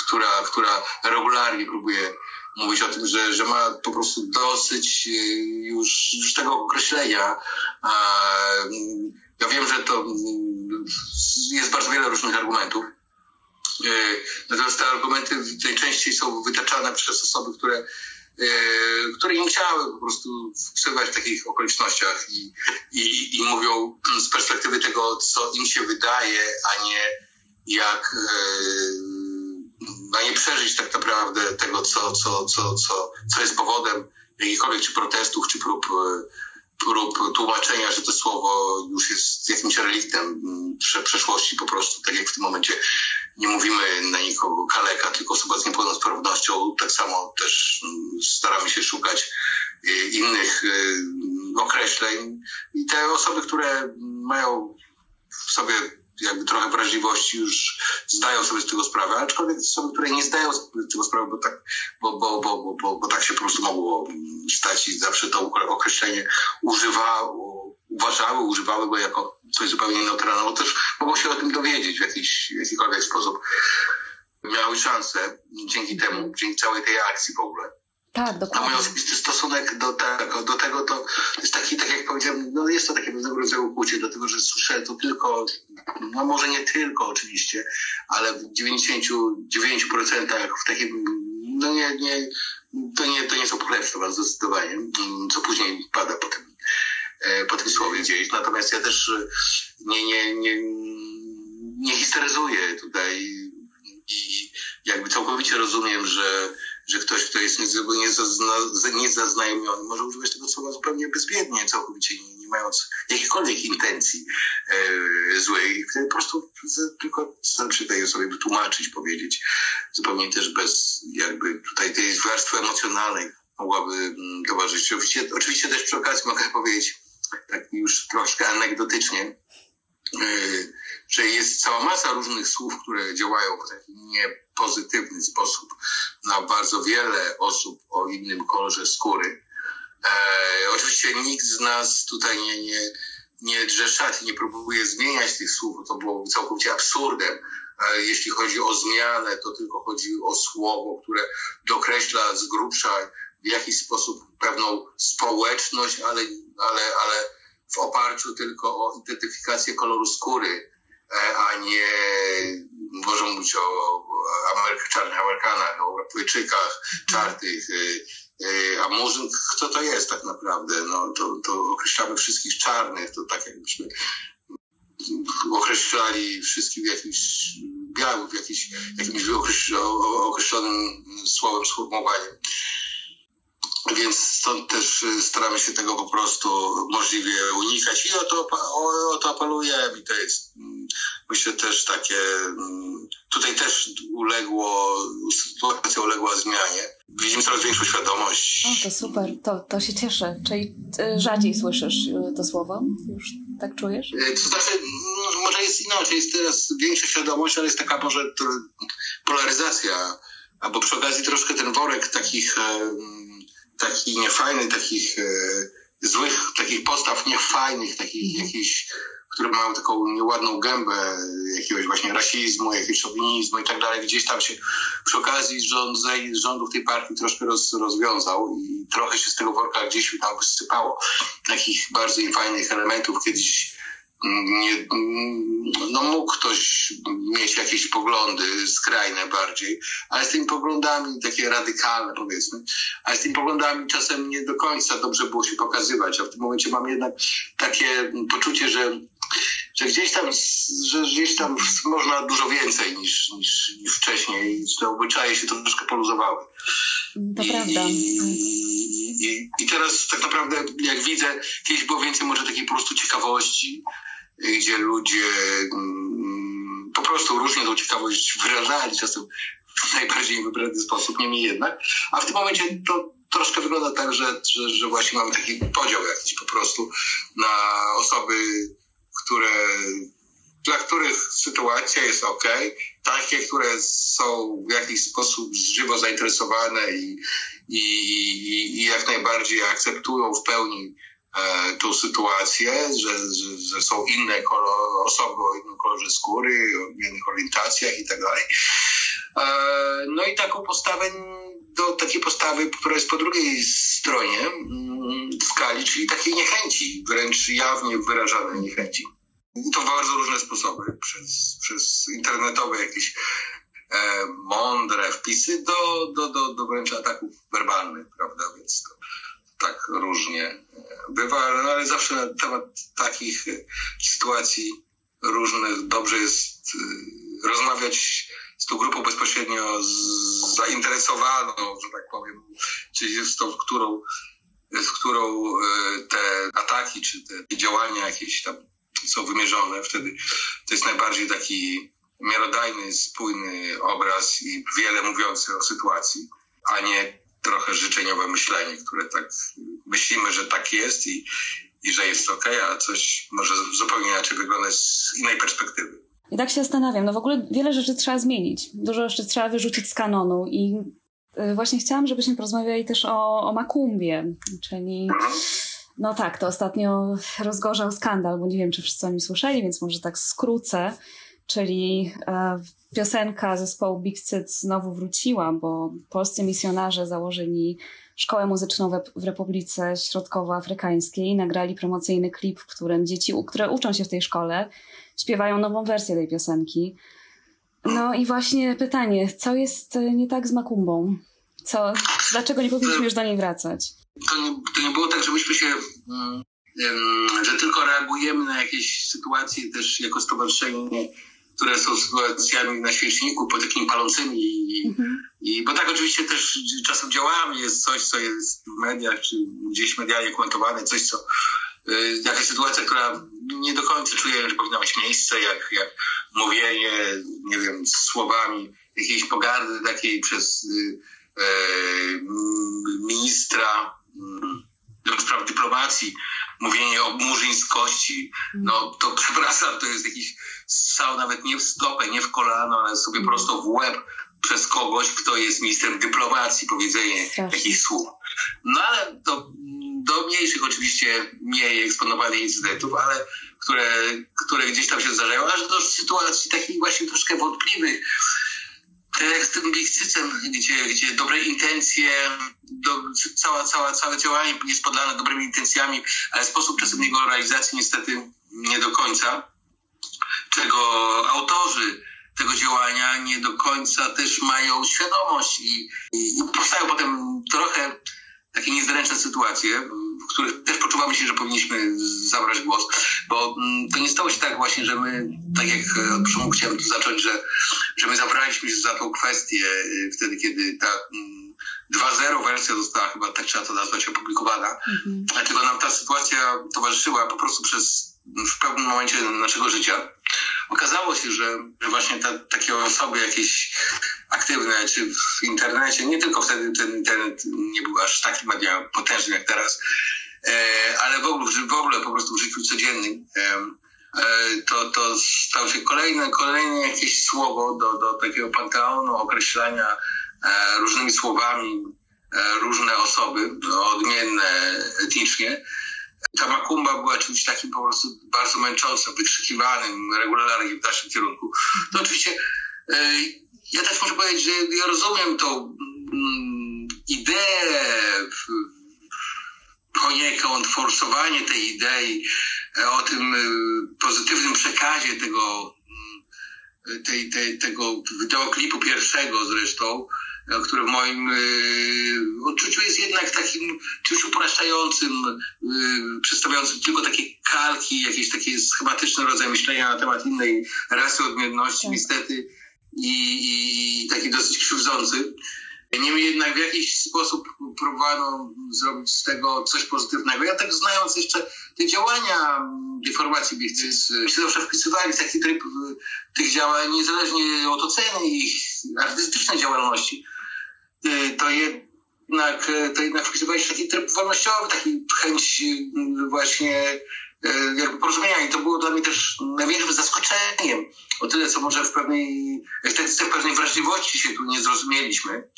która, która regularnie próbuje mówić o tym, że, że ma po prostu dosyć już, już tego określenia. Ja wiem, że to jest bardzo wiele różnych argumentów. Natomiast te argumenty najczęściej są wytaczane przez osoby, które, które nie chciały po prostu przebywać w takich okolicznościach i, i, i mówią z perspektywy tego, co im się wydaje, a nie jak a nie przeżyć tak naprawdę tego, co, co, co, co, co jest powodem jakichkolwiek czy protestów, czy prób prób tłumaczenia, że to słowo już jest jakimś reliktem prze, przeszłości po prostu, tak jak w tym momencie nie mówimy na nikogo kaleka, tylko osoba z niepełnosprawnością, tak samo też mm, staramy się szukać y, innych y, określeń. I te osoby, które mają w sobie jakby trochę wrażliwości już zdają sobie z tego sprawę, aczkolwiek osoby, które nie zdają sobie z tego sprawy, bo tak, bo, bo, bo, bo, bo tak się po prostu mogło stać i zawsze to określenie używało, uważały, używały go jako coś zupełnie neutralne, bo też mogą się o tym dowiedzieć w jakiś, w jakikolwiek sposób. Miały szansę dzięki temu, dzięki całej tej akcji w ogóle. Tak, dokładnie. A mój osobisty stosunek do tego, do tego to jest taki, tak jak powiedziałem, no jest to takie pewnego rodzaju ukłucie, dlatego że słyszę to tylko, no może nie tylko oczywiście, ale w 99% w takim, no nie, nie, to nie, to nie są pokrewstwa zdecydowanie, co później pada po tym, e, po tym słowie gdzieś. Natomiast ja też nie, nie, nie, nie histeryzuję tutaj i jakby całkowicie rozumiem, że że ktoś, kto jest niezaznajomiony, może używać tego słowa zupełnie bezwiednie, całkowicie nie, nie mając jakichkolwiek intencji e, złej, po prostu tylko przy tej osobie wytłumaczyć, powiedzieć, zupełnie też bez jakby tutaj tej warstwy emocjonalnej mogłaby mm, towarzyszyć. Oczywiście, oczywiście też przy okazji mogę powiedzieć, tak już troszkę anegdotycznie, że jest cała masa różnych słów, które działają w taki niepozytywny sposób na bardzo wiele osób o innym kolorze skóry. E, oczywiście nikt z nas tutaj nie, nie, nie nie próbuje zmieniać tych słów, to byłoby całkowicie absurdem. E, jeśli chodzi o zmianę, to tylko chodzi o słowo, które dokreśla z grubsza w jakiś sposób pewną społeczność, ale, ale, ale w oparciu tylko o identyfikację koloru skóry E, a nie może mówić o Ameryk, czarnych Amerykanach, o Europejczykach czarnych. E, e, a murzyn, kto to jest tak naprawdę? No, to, to określamy wszystkich czarnych, to tak jakbyśmy określali wszystkich w jakimś białych, jakiś, jakimś określonym słowem, sformułowaniem. Więc stąd też y, staramy się tego po prostu możliwie unikać i o to, o, o to apelujemy. I to jest mm, myślę też takie, mm, tutaj też uległo, sytuacja uległa zmianie. Widzimy coraz większą świadomość. O, to super, to, to się cieszę. Czyli y, rzadziej słyszysz y, to słowo? Już tak czujesz? To znaczy, mm, może jest inaczej, jest teraz większa świadomość, ale jest taka może polaryzacja, albo przy okazji troszkę ten worek takich taki niefajny, takich e, złych, takich postaw niefajnych, takich mhm. jakichś, które mają taką nieładną gębę jakiegoś właśnie rasizmu, jakiegoś szowinizmu i tak dalej. Gdzieś tam się przy okazji rząd, rządów tej partii troszkę roz, rozwiązał i trochę się z tego worka gdzieś tam wysypało takich bardzo niefajnych elementów. Kiedyś nie, no mógł ktoś mieć jakieś poglądy skrajne bardziej, ale z tymi poglądami takie radykalne powiedzmy, ale z tymi poglądami czasem nie do końca dobrze było się pokazywać, a w tym momencie mam jednak takie poczucie, że że gdzieś tam, że gdzieś tam można dużo więcej niż, niż, niż wcześniej i te obyczaje się troszkę poluzowały. To I, prawda. I, i, I teraz tak naprawdę jak widzę, kiedyś było więcej może takiej po prostu ciekawości, gdzie ludzie mm, po prostu różnie tą ciekawość wyrażali, czasem w najbardziej wybredny sposób, niemniej jednak. A w tym momencie to troszkę wygląda tak, że, że, że właśnie mamy taki podział jakiś po prostu na osoby, które, dla których sytuacja jest ok, takie, które są w jakiś sposób żywo zainteresowane i, i, i, jak najbardziej akceptują w pełni tą sytuację, że, że, że są inne kolor, osoby o innym kolorze skóry, o innych orientacjach i tak dalej. E, no i taką postawę, do takiej postawy, która jest po drugiej stronie mm, skali, czyli takiej niechęci, wręcz jawnie wyrażanej niechęci. I to w bardzo różne sposoby, przez, przez internetowe jakieś e, mądre wpisy do, do, do, do wręcz ataków werbalnych, prawda, więc to tak różnie e, bywa, ale, ale zawsze na temat takich sytuacji różnych dobrze jest e, rozmawiać z tą grupą bezpośrednio zainteresowaną, że tak powiem, czyli z tą, którą, z którą e, te ataki czy te działania jakieś tam są wymierzone. Wtedy to jest najbardziej taki miarodajny, spójny obraz i wiele mówiący o sytuacji, a nie trochę życzeniowe myślenie, które tak myślimy, że tak jest i, i że jest ok, a coś może zupełnie inaczej wyglądać z innej perspektywy. I tak się zastanawiam, no w ogóle wiele rzeczy trzeba zmienić, dużo rzeczy trzeba wyrzucić z kanonu i y, właśnie chciałam, żebyśmy porozmawiali też o, o Makumbie, czyli no tak, to ostatnio rozgorzał skandal, bo nie wiem, czy wszyscy o nim słyszeli, więc może tak skrócę, czyli e, piosenka zespołu Big Cyt znowu wróciła, bo polscy misjonarze założyli szkołę muzyczną w, Republice Środkowoafrykańskiej, nagrali promocyjny klip, w którym dzieci, które uczą się w tej szkole, śpiewają nową wersję tej piosenki. No i właśnie pytanie, co jest e, nie tak z Makumbą? Co, dlaczego nie powinniśmy już do niej wracać? To nie, to nie było tak, że myśmy się, mm, że tylko reagujemy na jakieś sytuacje też jako stowarzyszenie, które są sytuacjami na świeczniku, po takimi palącymi. I, mhm. i, bo tak oczywiście też czasem działamy, jest coś, co jest w mediach, czy gdzieś medialnie komentowane, coś, co Y, jakaś sytuacja, która nie do końca czuję, że powinna mieć miejsce, jak, jak mówienie, nie wiem, słowami jakiejś pogardy takiej przez e, ministra do spraw dyplomacji, mówienie o murzyńskości, no to przepraszam, to jest jakiś strzał nawet nie w stopę, nie w kolano, ale sobie prosto w łeb przez kogoś, kto jest ministrem dyplomacji, powiedzenie Strasznie. takich słów. No ale to do mniejszych oczywiście mniej eksponowanych incydentów, ale które, które gdzieś tam się zdarzają, aż do sytuacji takich właśnie troszkę wątpliwych. Tym Bichcycem, gdzie, gdzie dobre intencje, do, cała, cała, całe działanie jest podlane dobrymi intencjami, ale sposób czasem jego realizacji niestety nie do końca, czego autorzy tego działania nie do końca też mają świadomość i, i powstają potem trochę takie niezręczne sytuacje, w których też poczuwamy się, że powinniśmy zabrać głos, bo mm, to nie stało się tak właśnie, że my, tak jak e, od początku chciałem tu zacząć, że, że my zabraliśmy się za tą kwestię e, wtedy, kiedy ta 2.0 mm, wersja została chyba, tak trzeba to nazwać, opublikowana, mhm. dlatego nam ta sytuacja towarzyszyła po prostu przez w pewnym momencie naszego życia. Okazało się, że, właśnie ta, takie osoby jakieś aktywne, czy w internecie, nie tylko wtedy ten internet nie był aż taki media potężny jak teraz, e, ale w ogóle, w ogóle po prostu w życiu codziennym, e, e, to, to stało się kolejne, kolejne jakieś słowo do, do takiego panteonu określania różnymi słowami różne osoby, odmienne etnicznie, ta makumba była czymś takim po prostu bardzo męczącym, wykrzykiwanym regularnie w naszym kierunku. To oczywiście e, ja też muszę powiedzieć, że ja rozumiem tą mm, ideę poniekąd forsowanie tej idei e, o tym e, pozytywnym przekazie tego, mm, tej, tej, tego wideoklipu pierwszego zresztą, E, który w moim y, odczuciu jest jednak takim czymś upraszczającym, y, przedstawiającym tylko takie kalki, jakieś takie schematyczne rodzaje myślenia na temat innej rasy odmienności, tak. niestety, i, i taki dosyć krzywdzący. Niemniej jednak w jakiś sposób próbowano zrobić z tego coś pozytywnego. Ja tak znając jeszcze te działania deformacji Bichcis, się zawsze wpisywali w taki tryb tych działań, niezależnie od oceny ich artystycznej działalności. Y, to jednak, y, to jednak wpisywałeś taki tryb wolnościowy, taki chęć y, właśnie jakby porozumienia i to było dla mnie też największym zaskoczeniem o tyle, co może w pewnej estetyce pewnej wrażliwości się tu nie zrozumieliśmy,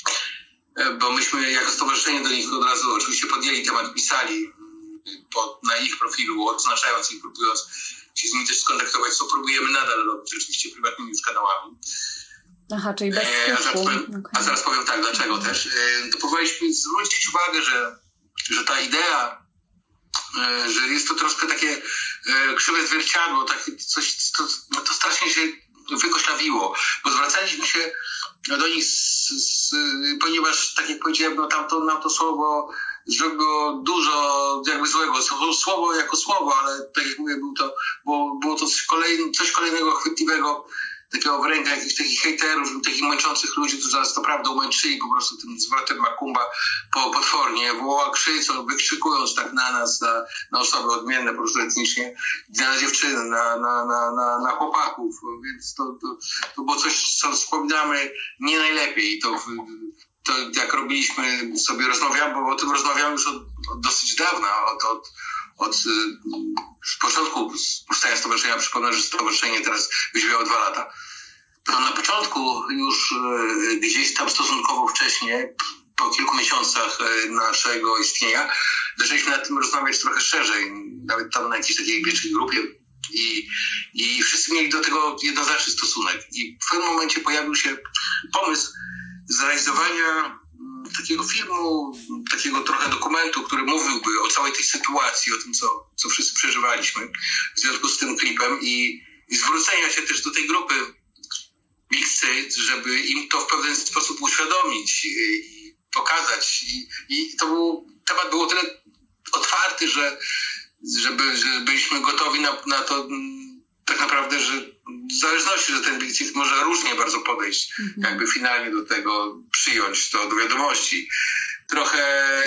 bo myśmy jako stowarzyszenie do nich od razu oczywiście podjęli temat, pisali pod, na ich profilu, odznaczając ich, próbując się z nimi też skontaktować, co próbujemy nadal robić, oczywiście prywatnymi już kanałami. Aha, czyli bez E, a, zaraz powiem, Okej. a zaraz powiem tak, dlaczego też. E, To powinniśmy zwrócić uwagę, że, że ta idea, e, że jest to troszkę takie e, krzywe zwierciadło, takie coś, to, no to strasznie się wykoślawiło, bo zwracaliśmy się do nich, z, z, ponieważ, tak jak powiedziałem, no tamto, nam to słowo zrobiło dużo jakby złego. Słowo- Słowo jako słowo, ale tak jak mówię, był to, było, było to coś, kolejn, coś kolejnego chwytliwego, takiego w rękach jakichś takich hejterów, takich męczących ludzi, którzy nas naprawdę umęczyli po prostu tym zwrotem Makumba po, potwornie, woła krzycząc, wykrzykując tak na nas, na, na osoby odmienne po prostu etnicznie, na dziewczyny, na, na, na, na, na chłopaków, więc to, to, to było coś, co wspominamy nie najlepiej. To, to jak robiliśmy sobie rozmawiamy, bo o tym rozmawiamy już od, od dosyć dawna, od, od, od y, z początku powstania stowarzyszenia, przypomnę, że stowarzyszenie teraz wyźwiało dwa lata. To na początku już e, gdzieś tam stosunkowo wcześnie, po kilku miesiącach e, naszego istnienia, zaczęliśmy nad tym rozmawiać trochę szerzej, nawet tam na jakiejś takiej pierwszej grupie i, i wszyscy mieli do tego jednoznaczny stosunek. I w pewnym momencie pojawił się pomysł zrealizowania takiego filmu, takiego trochę dokumentu, który mówiłby o całej tej sytuacji, o tym, co, co wszyscy przeżywaliśmy w związku z tym klipem i, i zwrócenia się też do tej grupy Big State, żeby im to w pewien sposób uświadomić i, i pokazać. I, I to był, temat był o tyle otwarty, że, żeby, że byliśmy gotowi na, na to mm, tak naprawdę, że w zależności, że ten Big może różnie bardzo podejść, jakby finalnie do tego przyjąć to do wiadomości. Trochę,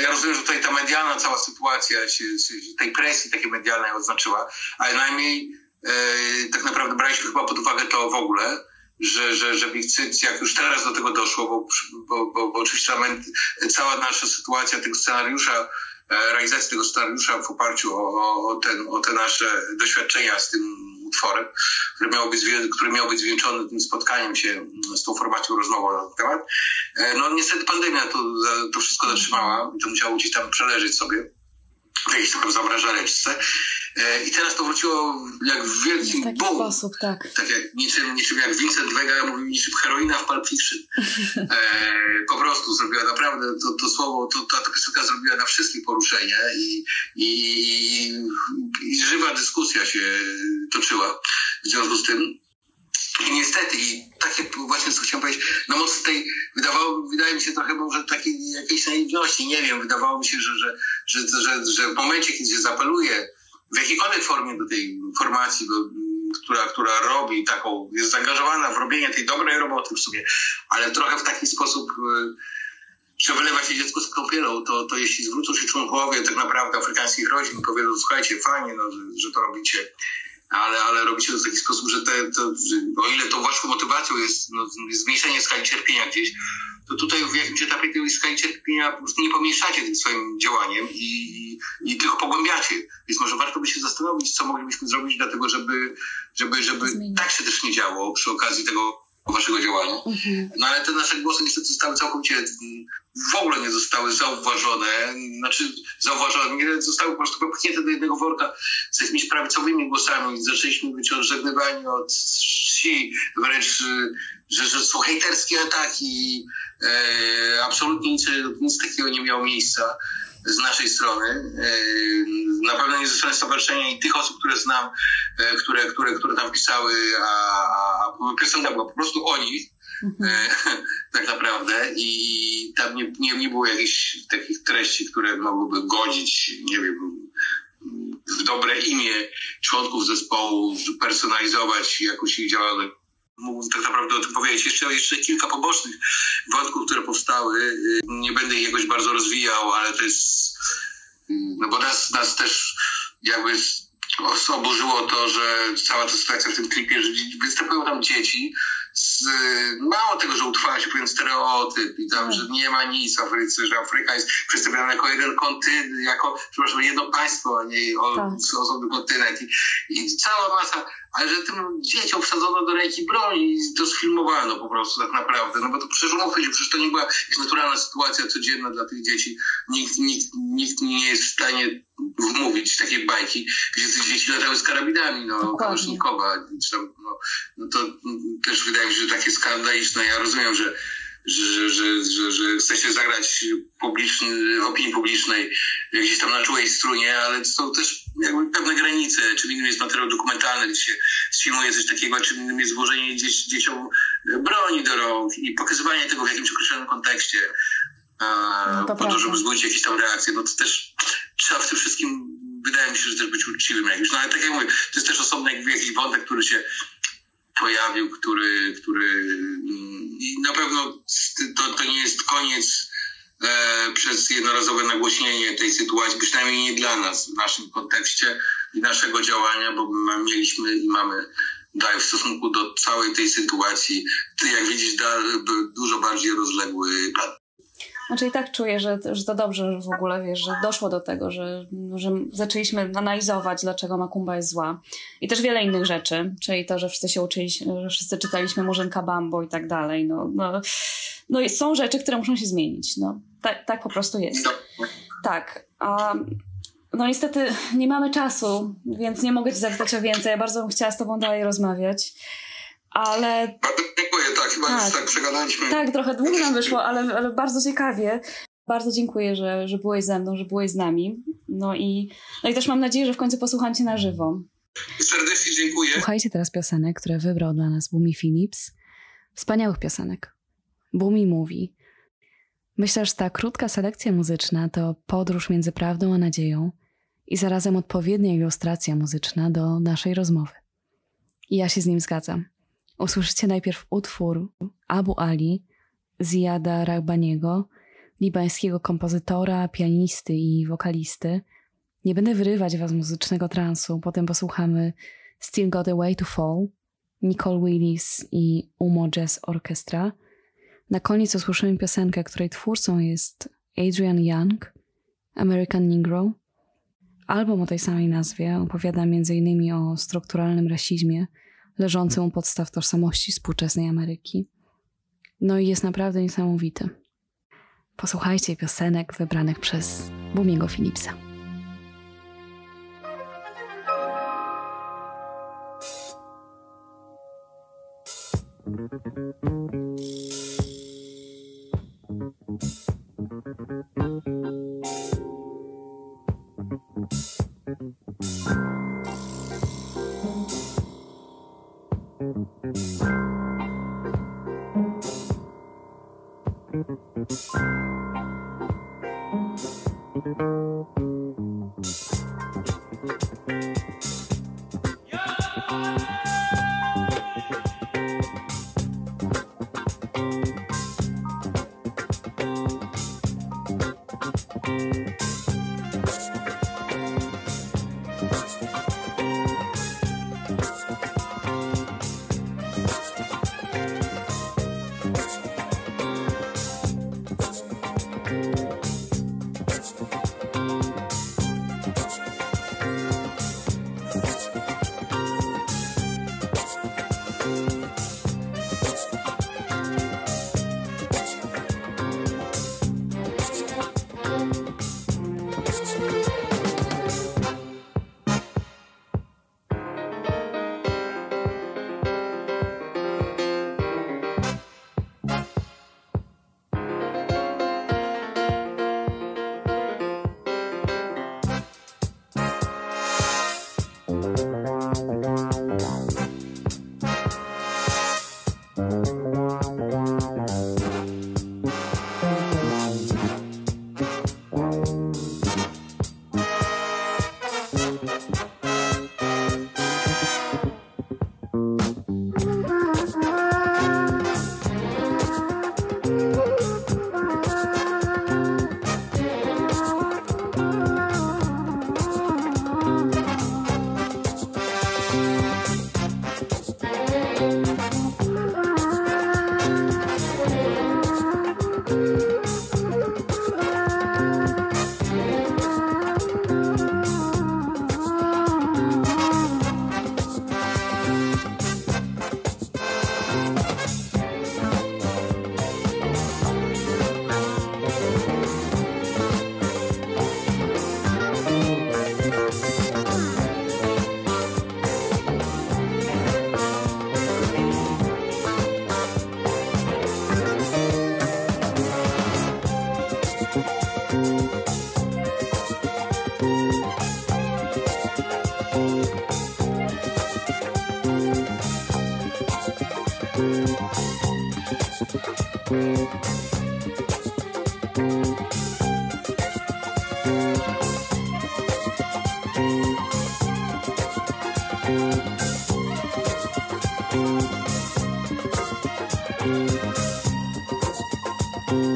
ja rozumiem, że tutaj ta medialna cała sytuacja się, się tej presji takiej medialnej odznaczyła, ale najmniej e, tak naprawdę braliśmy chyba pod uwagę to w ogóle, że, że, że Big jak już teraz do tego doszło, bo, bo, bo, bo oczywiście cała nasza sytuacja tego scenariusza, e, realizacji tego scenariusza w oparciu o, o, ten, o te nasze doświadczenia z tym utworem, który miał być, który miał być zwieńczony tym spotkaniem się mm, z tą formacją rozmową na ten temat. E, No niestety pandemia to, to wszystko zatrzymała i to musiało gdzieś tam przeleżeć sobie w jakiejś tam zamrażareczce. E, I teraz to wróciło jak w W wielkim taki boom sposób, tak. tak jak niczym, niczym jak Vincent Vega mówił, niczym heroina w Pulp Fiction. E, po prostu zrobiła naprawdę, to, to słowo, to, ta, ta piosenka zrobiła na wszystkie poruszenia i, i, i, i żywa dyskusja się toczyła w związku z tym. I niestety, i takie właśnie co chciałem powiedzieć, na mocy tej, wydawało, wydaje mi się trochę może takiej jakiejś naiwności, nie wiem, wydawało mi się, że, że, że, że, że w momencie, kiedy się zapaluje w jakiejkolwiek formie do tej formacji, bo, która, która robi taką, jest zaangażowana w robienie tej dobrej roboty w sumie, ale trochę w taki sposób, y, że wylewa się dziecko z kąpielą, to, to jeśli zwrócą się członkowie tak naprawdę afrykańskich rodzin powiedzą, słuchajcie, fajnie, no, że, że to robicie, ale, ale robicie to w taki sposób, że, te, to, o ile tą waszą motywacją jest no, zmniejszenie skali cierpienia gdzieś, to tutaj w jakimś etapie tej skali cierpienia po prostu nie pomniejszacie tym swoim działaniem i, i tylko pogłębiacie. Więc może warto by się zastanowić, co moglibyśmy zrobić, dlatego żeby, żeby, żeby tak się też nie działo przy okazji tego waszego działania. No ale te nasze głosy niestety zostały całkowicie mm, w ogóle nie zostały zauważone, znaczy zauważone, nie zostały po prostu popchnięte do jednego worka z jakimiś prawicowymi głosami. Zaczęliśmy być odżegnywani od wsi, wręcz, y, że, że są hejterskie ataki. E, absolutnie nic, nic takiego nie miało miejsca z naszej strony. E, na pewno nie ze strony stowarzyszenia i tych osób, które znam, e, które, które, które tam pisały, a, a, piosenka była po prostu o nich. E, tak naprawdę i tam nie, nie, nie było jakichś takich treści, które mogłyby godzić, nie wiem, w dobre imię członków zespołu, personalizować jakoś ich działalność. Mógłbym tak naprawdę o tym powiedzieć. Jeszcze, jeszcze kilka pobocznych wątków, które powstały. Y, Nie będę ich jakoś bardzo rozwijał, ale to jest... y, No bo nas, nas też jakby oburzyło to, że cała ta sytuacja w tym klipie, że występują tam dzieci z, mało tego, że utrwala się pewien stereotyp i tam, że nie ma nic w Afryce, że Afryka jest przedstawiana jako jeden kontynent, jako, przepraszam, jedno państwo, a nie o, Tak. osobny kontynent. I, i cała masa, ale że tym dzieciom wsadzono do ręki broń i to sfilmowano po prostu tak naprawdę, no bo to przecież umówmy się, przecież to nie była jakaś naturalna sytuacja codzienna dla tych dzieci, nikt, nikt, nikt nie jest w stanie wmówić takiej bajki, gdzie te dzieci latały z karabinami, no, tam, no, no to też wydaje mi się, że takie skandaliczne, ja rozumiem, że że, że, że, że chce się zagrać publiczny, opinii publicznej gdzieś tam na czułej strunie, ale są też jakby pewne granice. Czym innym jest materiał dokumentalny, gdzie się sfilmuje coś takiego, a czym innym jest włożenie dzieci, dzieciom broni do rąk i pokazywanie tego w jakimś określonym kontekście. No to po to, prawda. żeby wzbudzić jakieś tam reakcje, no to też trzeba w tym wszystkim, wydaje mi się, że też być uczciwym jakimś. No ale tak jak mówię, to jest też osobny jakby jakiś wątek, który się pojawił, który, który mm, na pewno to, to nie jest koniec e, przez jednorazowe nagłośnienie tej sytuacji, przynajmniej nie dla nas w naszym kontekście i naszego działania, bo my mieliśmy i mamy dalej w stosunku do całej tej sytuacji, ty jak widzisz, da, dużo bardziej rozległy plan. Znaczy i tak czuję, że, że to dobrze że w ogóle, wiesz, że doszło do tego, że, że zaczęliśmy analizować, dlaczego Makumba jest zła. I też wiele innych rzeczy, czyli to, że wszyscy się uczyliśmy, że wszyscy czytaliśmy Murzynka Bambo i tak dalej. No, no, no są rzeczy, które muszą się zmienić. No, tak, tak po prostu jest. Tak. A, no niestety nie mamy czasu, więc nie mogę ci zapytać o więcej. Ja bardzo bym chciała z tobą dalej rozmawiać. Ale tak, chyba Tak. już tak przegadaliśmy. tak, trochę długo nam wyszło, ale, ale bardzo ciekawie. Bardzo dziękuję, że, że byłeś ze mną, że byłeś z nami. No i, no i też mam nadzieję, że w końcu posłucham cię na żywo. Serdecznie dziękuję. Słuchajcie teraz piosenek, które wybrał dla nas Bumi Phillips. Wspaniałych piosenek. Bumi mówi: Myślę, że ta krótka selekcja muzyczna to podróż między prawdą a nadzieją i zarazem odpowiednia ilustracja muzyczna do naszej rozmowy. I ja się z nim zgadzam. Usłyszycie najpierw utwór Abu Ali Ziyada Rahbaniego, libańskiego kompozytora, pianisty i wokalisty. Nie będę wyrywać was muzycznego transu, potem posłuchamy Still Got a Way to Fall, Nicole Willis i Umo Jazz Orchestra. Na koniec usłyszymy piosenkę, której twórcą jest Adrian Young, American Negro. Album o tej samej nazwie opowiada m.in. o strukturalnym rasizmie leżący u podstaw tożsamości współczesnej Ameryki. No i jest naprawdę niesamowity. Posłuchajcie piosenek wybranych przez Bumiego Philipsa. Thank you.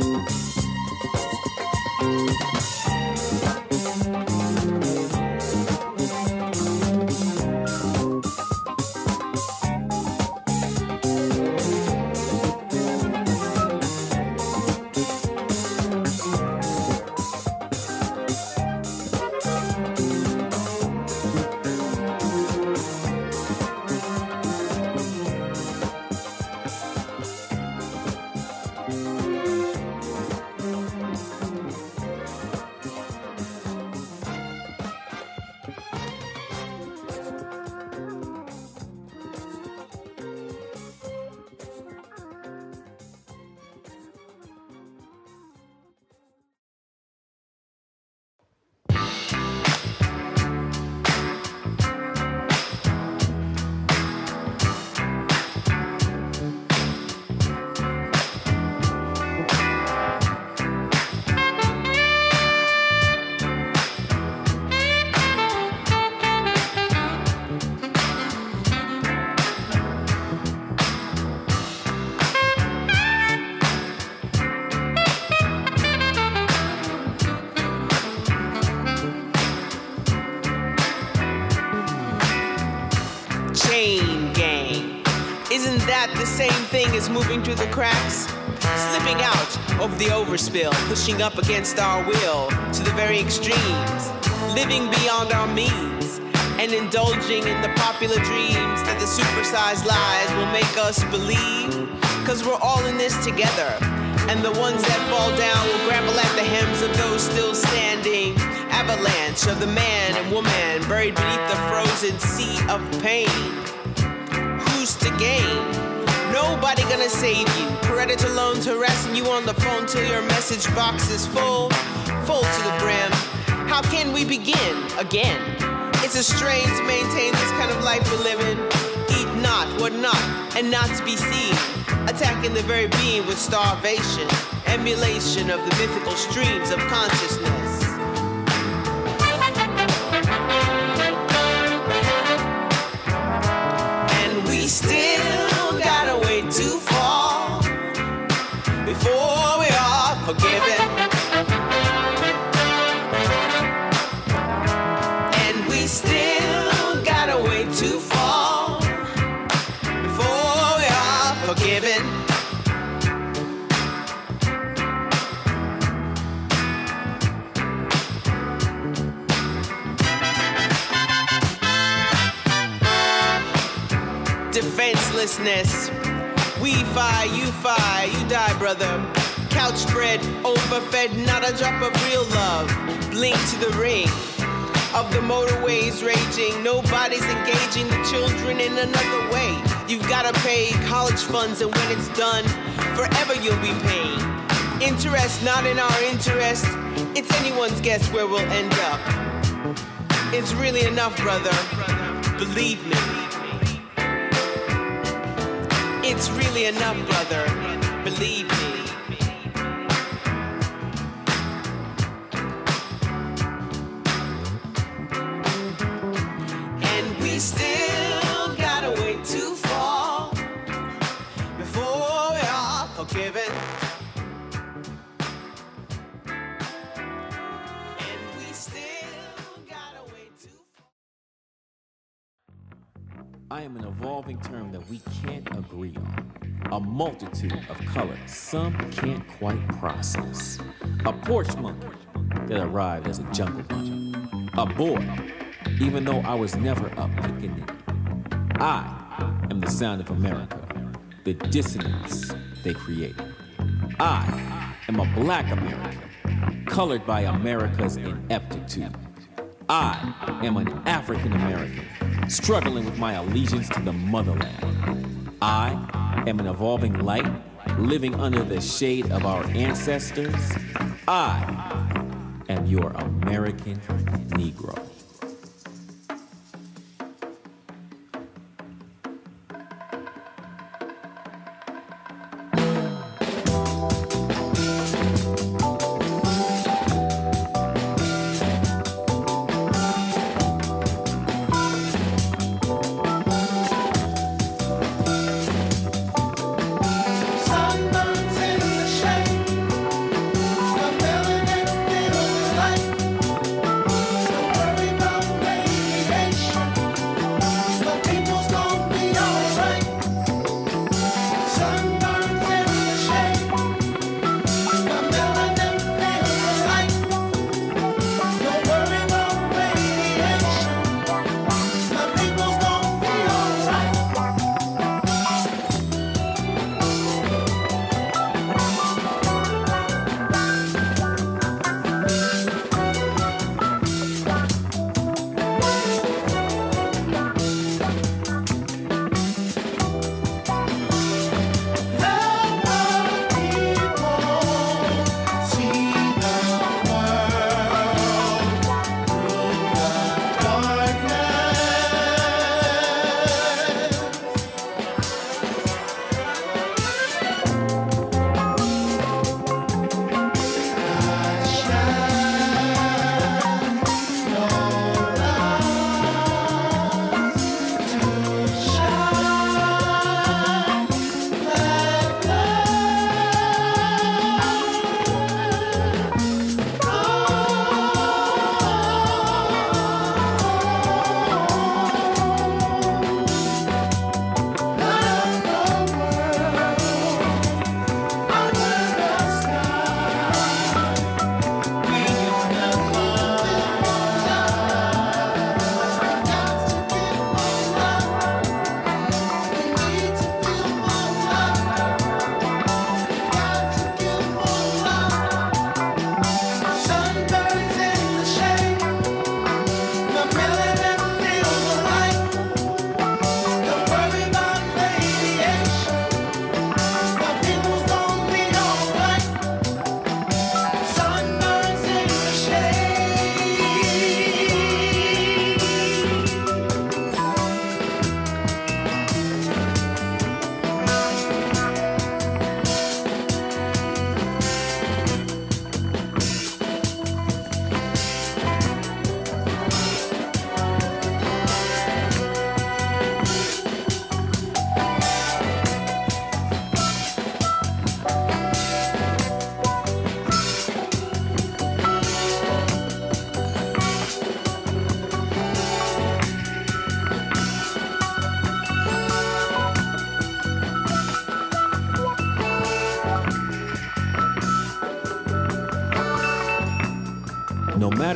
Is moving through the cracks, slipping out of the overspill, pushing up against our will to the very extremes, living beyond our means, and indulging in the popular dreams that the supersized lies will make us believe. Cause we're all in this together, and the ones that fall down will grapple at the hems of those still standing. Avalanche of the man and woman buried beneath the frozen sea of pain. Who's to gain? Nobody gonna save you. Predator loans harassing you on the phone till your message box is full, full to the brim. How can we begin again? It's a strain to maintain this kind of life we're living. Eat not, what not, and not to be seen. Attacking the very being with starvation, emulation of the mythical streams of consciousness. We fi, you fi, you die, brother. Couch spread, overfed, not a drop of real love. Blink to the ring of the motorways raging. Nobody's engaging the children in another way. You've gotta pay college funds, and when it's done, forever you'll be paying. Interest not in our interest. It's anyone's guess where we'll end up. It's really enough, brother. Believe me. It's really enough, brother. Believe me. I am an evolving term that we can't agree on. A multitude of colors some can't quite process. A porch monkey that arrived as a jungle bunny. A boy, even though I was never a pickaninny. I am the sound of America, the dissonance they created. I am a black American, colored by America's ineptitude. I am an African American struggling with my allegiance to the motherland. I am an evolving light living under the shade of our ancestors. I am your American Negro.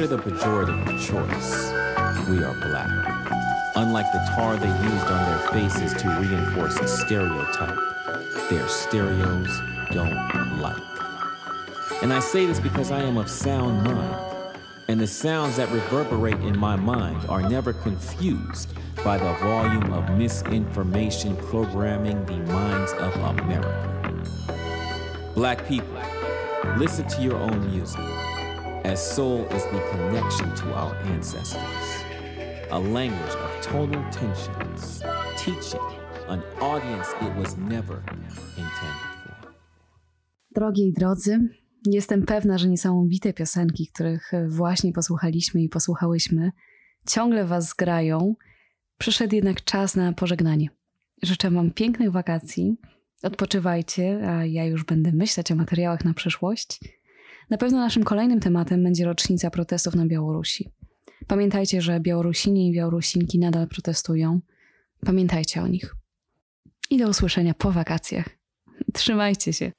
The pejorative of choice, we are black. Unlike the tar they used on their faces to reinforce a stereotype, their stereos don't like. And I say this because I am of sound mind, and the sounds that reverberate in my mind are never confused by the volume of misinformation programming the minds of America. Black people, listen to your own music, as soul is the connection to our ancestors, a language of tonal tensions, teaching an audience it was never intended for. Drogie i drodzy, jestem pewna, że niesamowite piosenki, których właśnie posłuchaliśmy i posłuchałyśmy, ciągle Was zgrają. Przyszedł jednak czas na pożegnanie. Życzę Wam pięknych wakacji. Odpoczywajcie, a ja już będę myśleć o materiałach na przyszłość. Na pewno naszym kolejnym tematem będzie rocznica protestów na Białorusi. Pamiętajcie, że Białorusini i Białorusinki nadal protestują. Pamiętajcie o nich. I do usłyszenia po wakacjach. Trzymajcie się.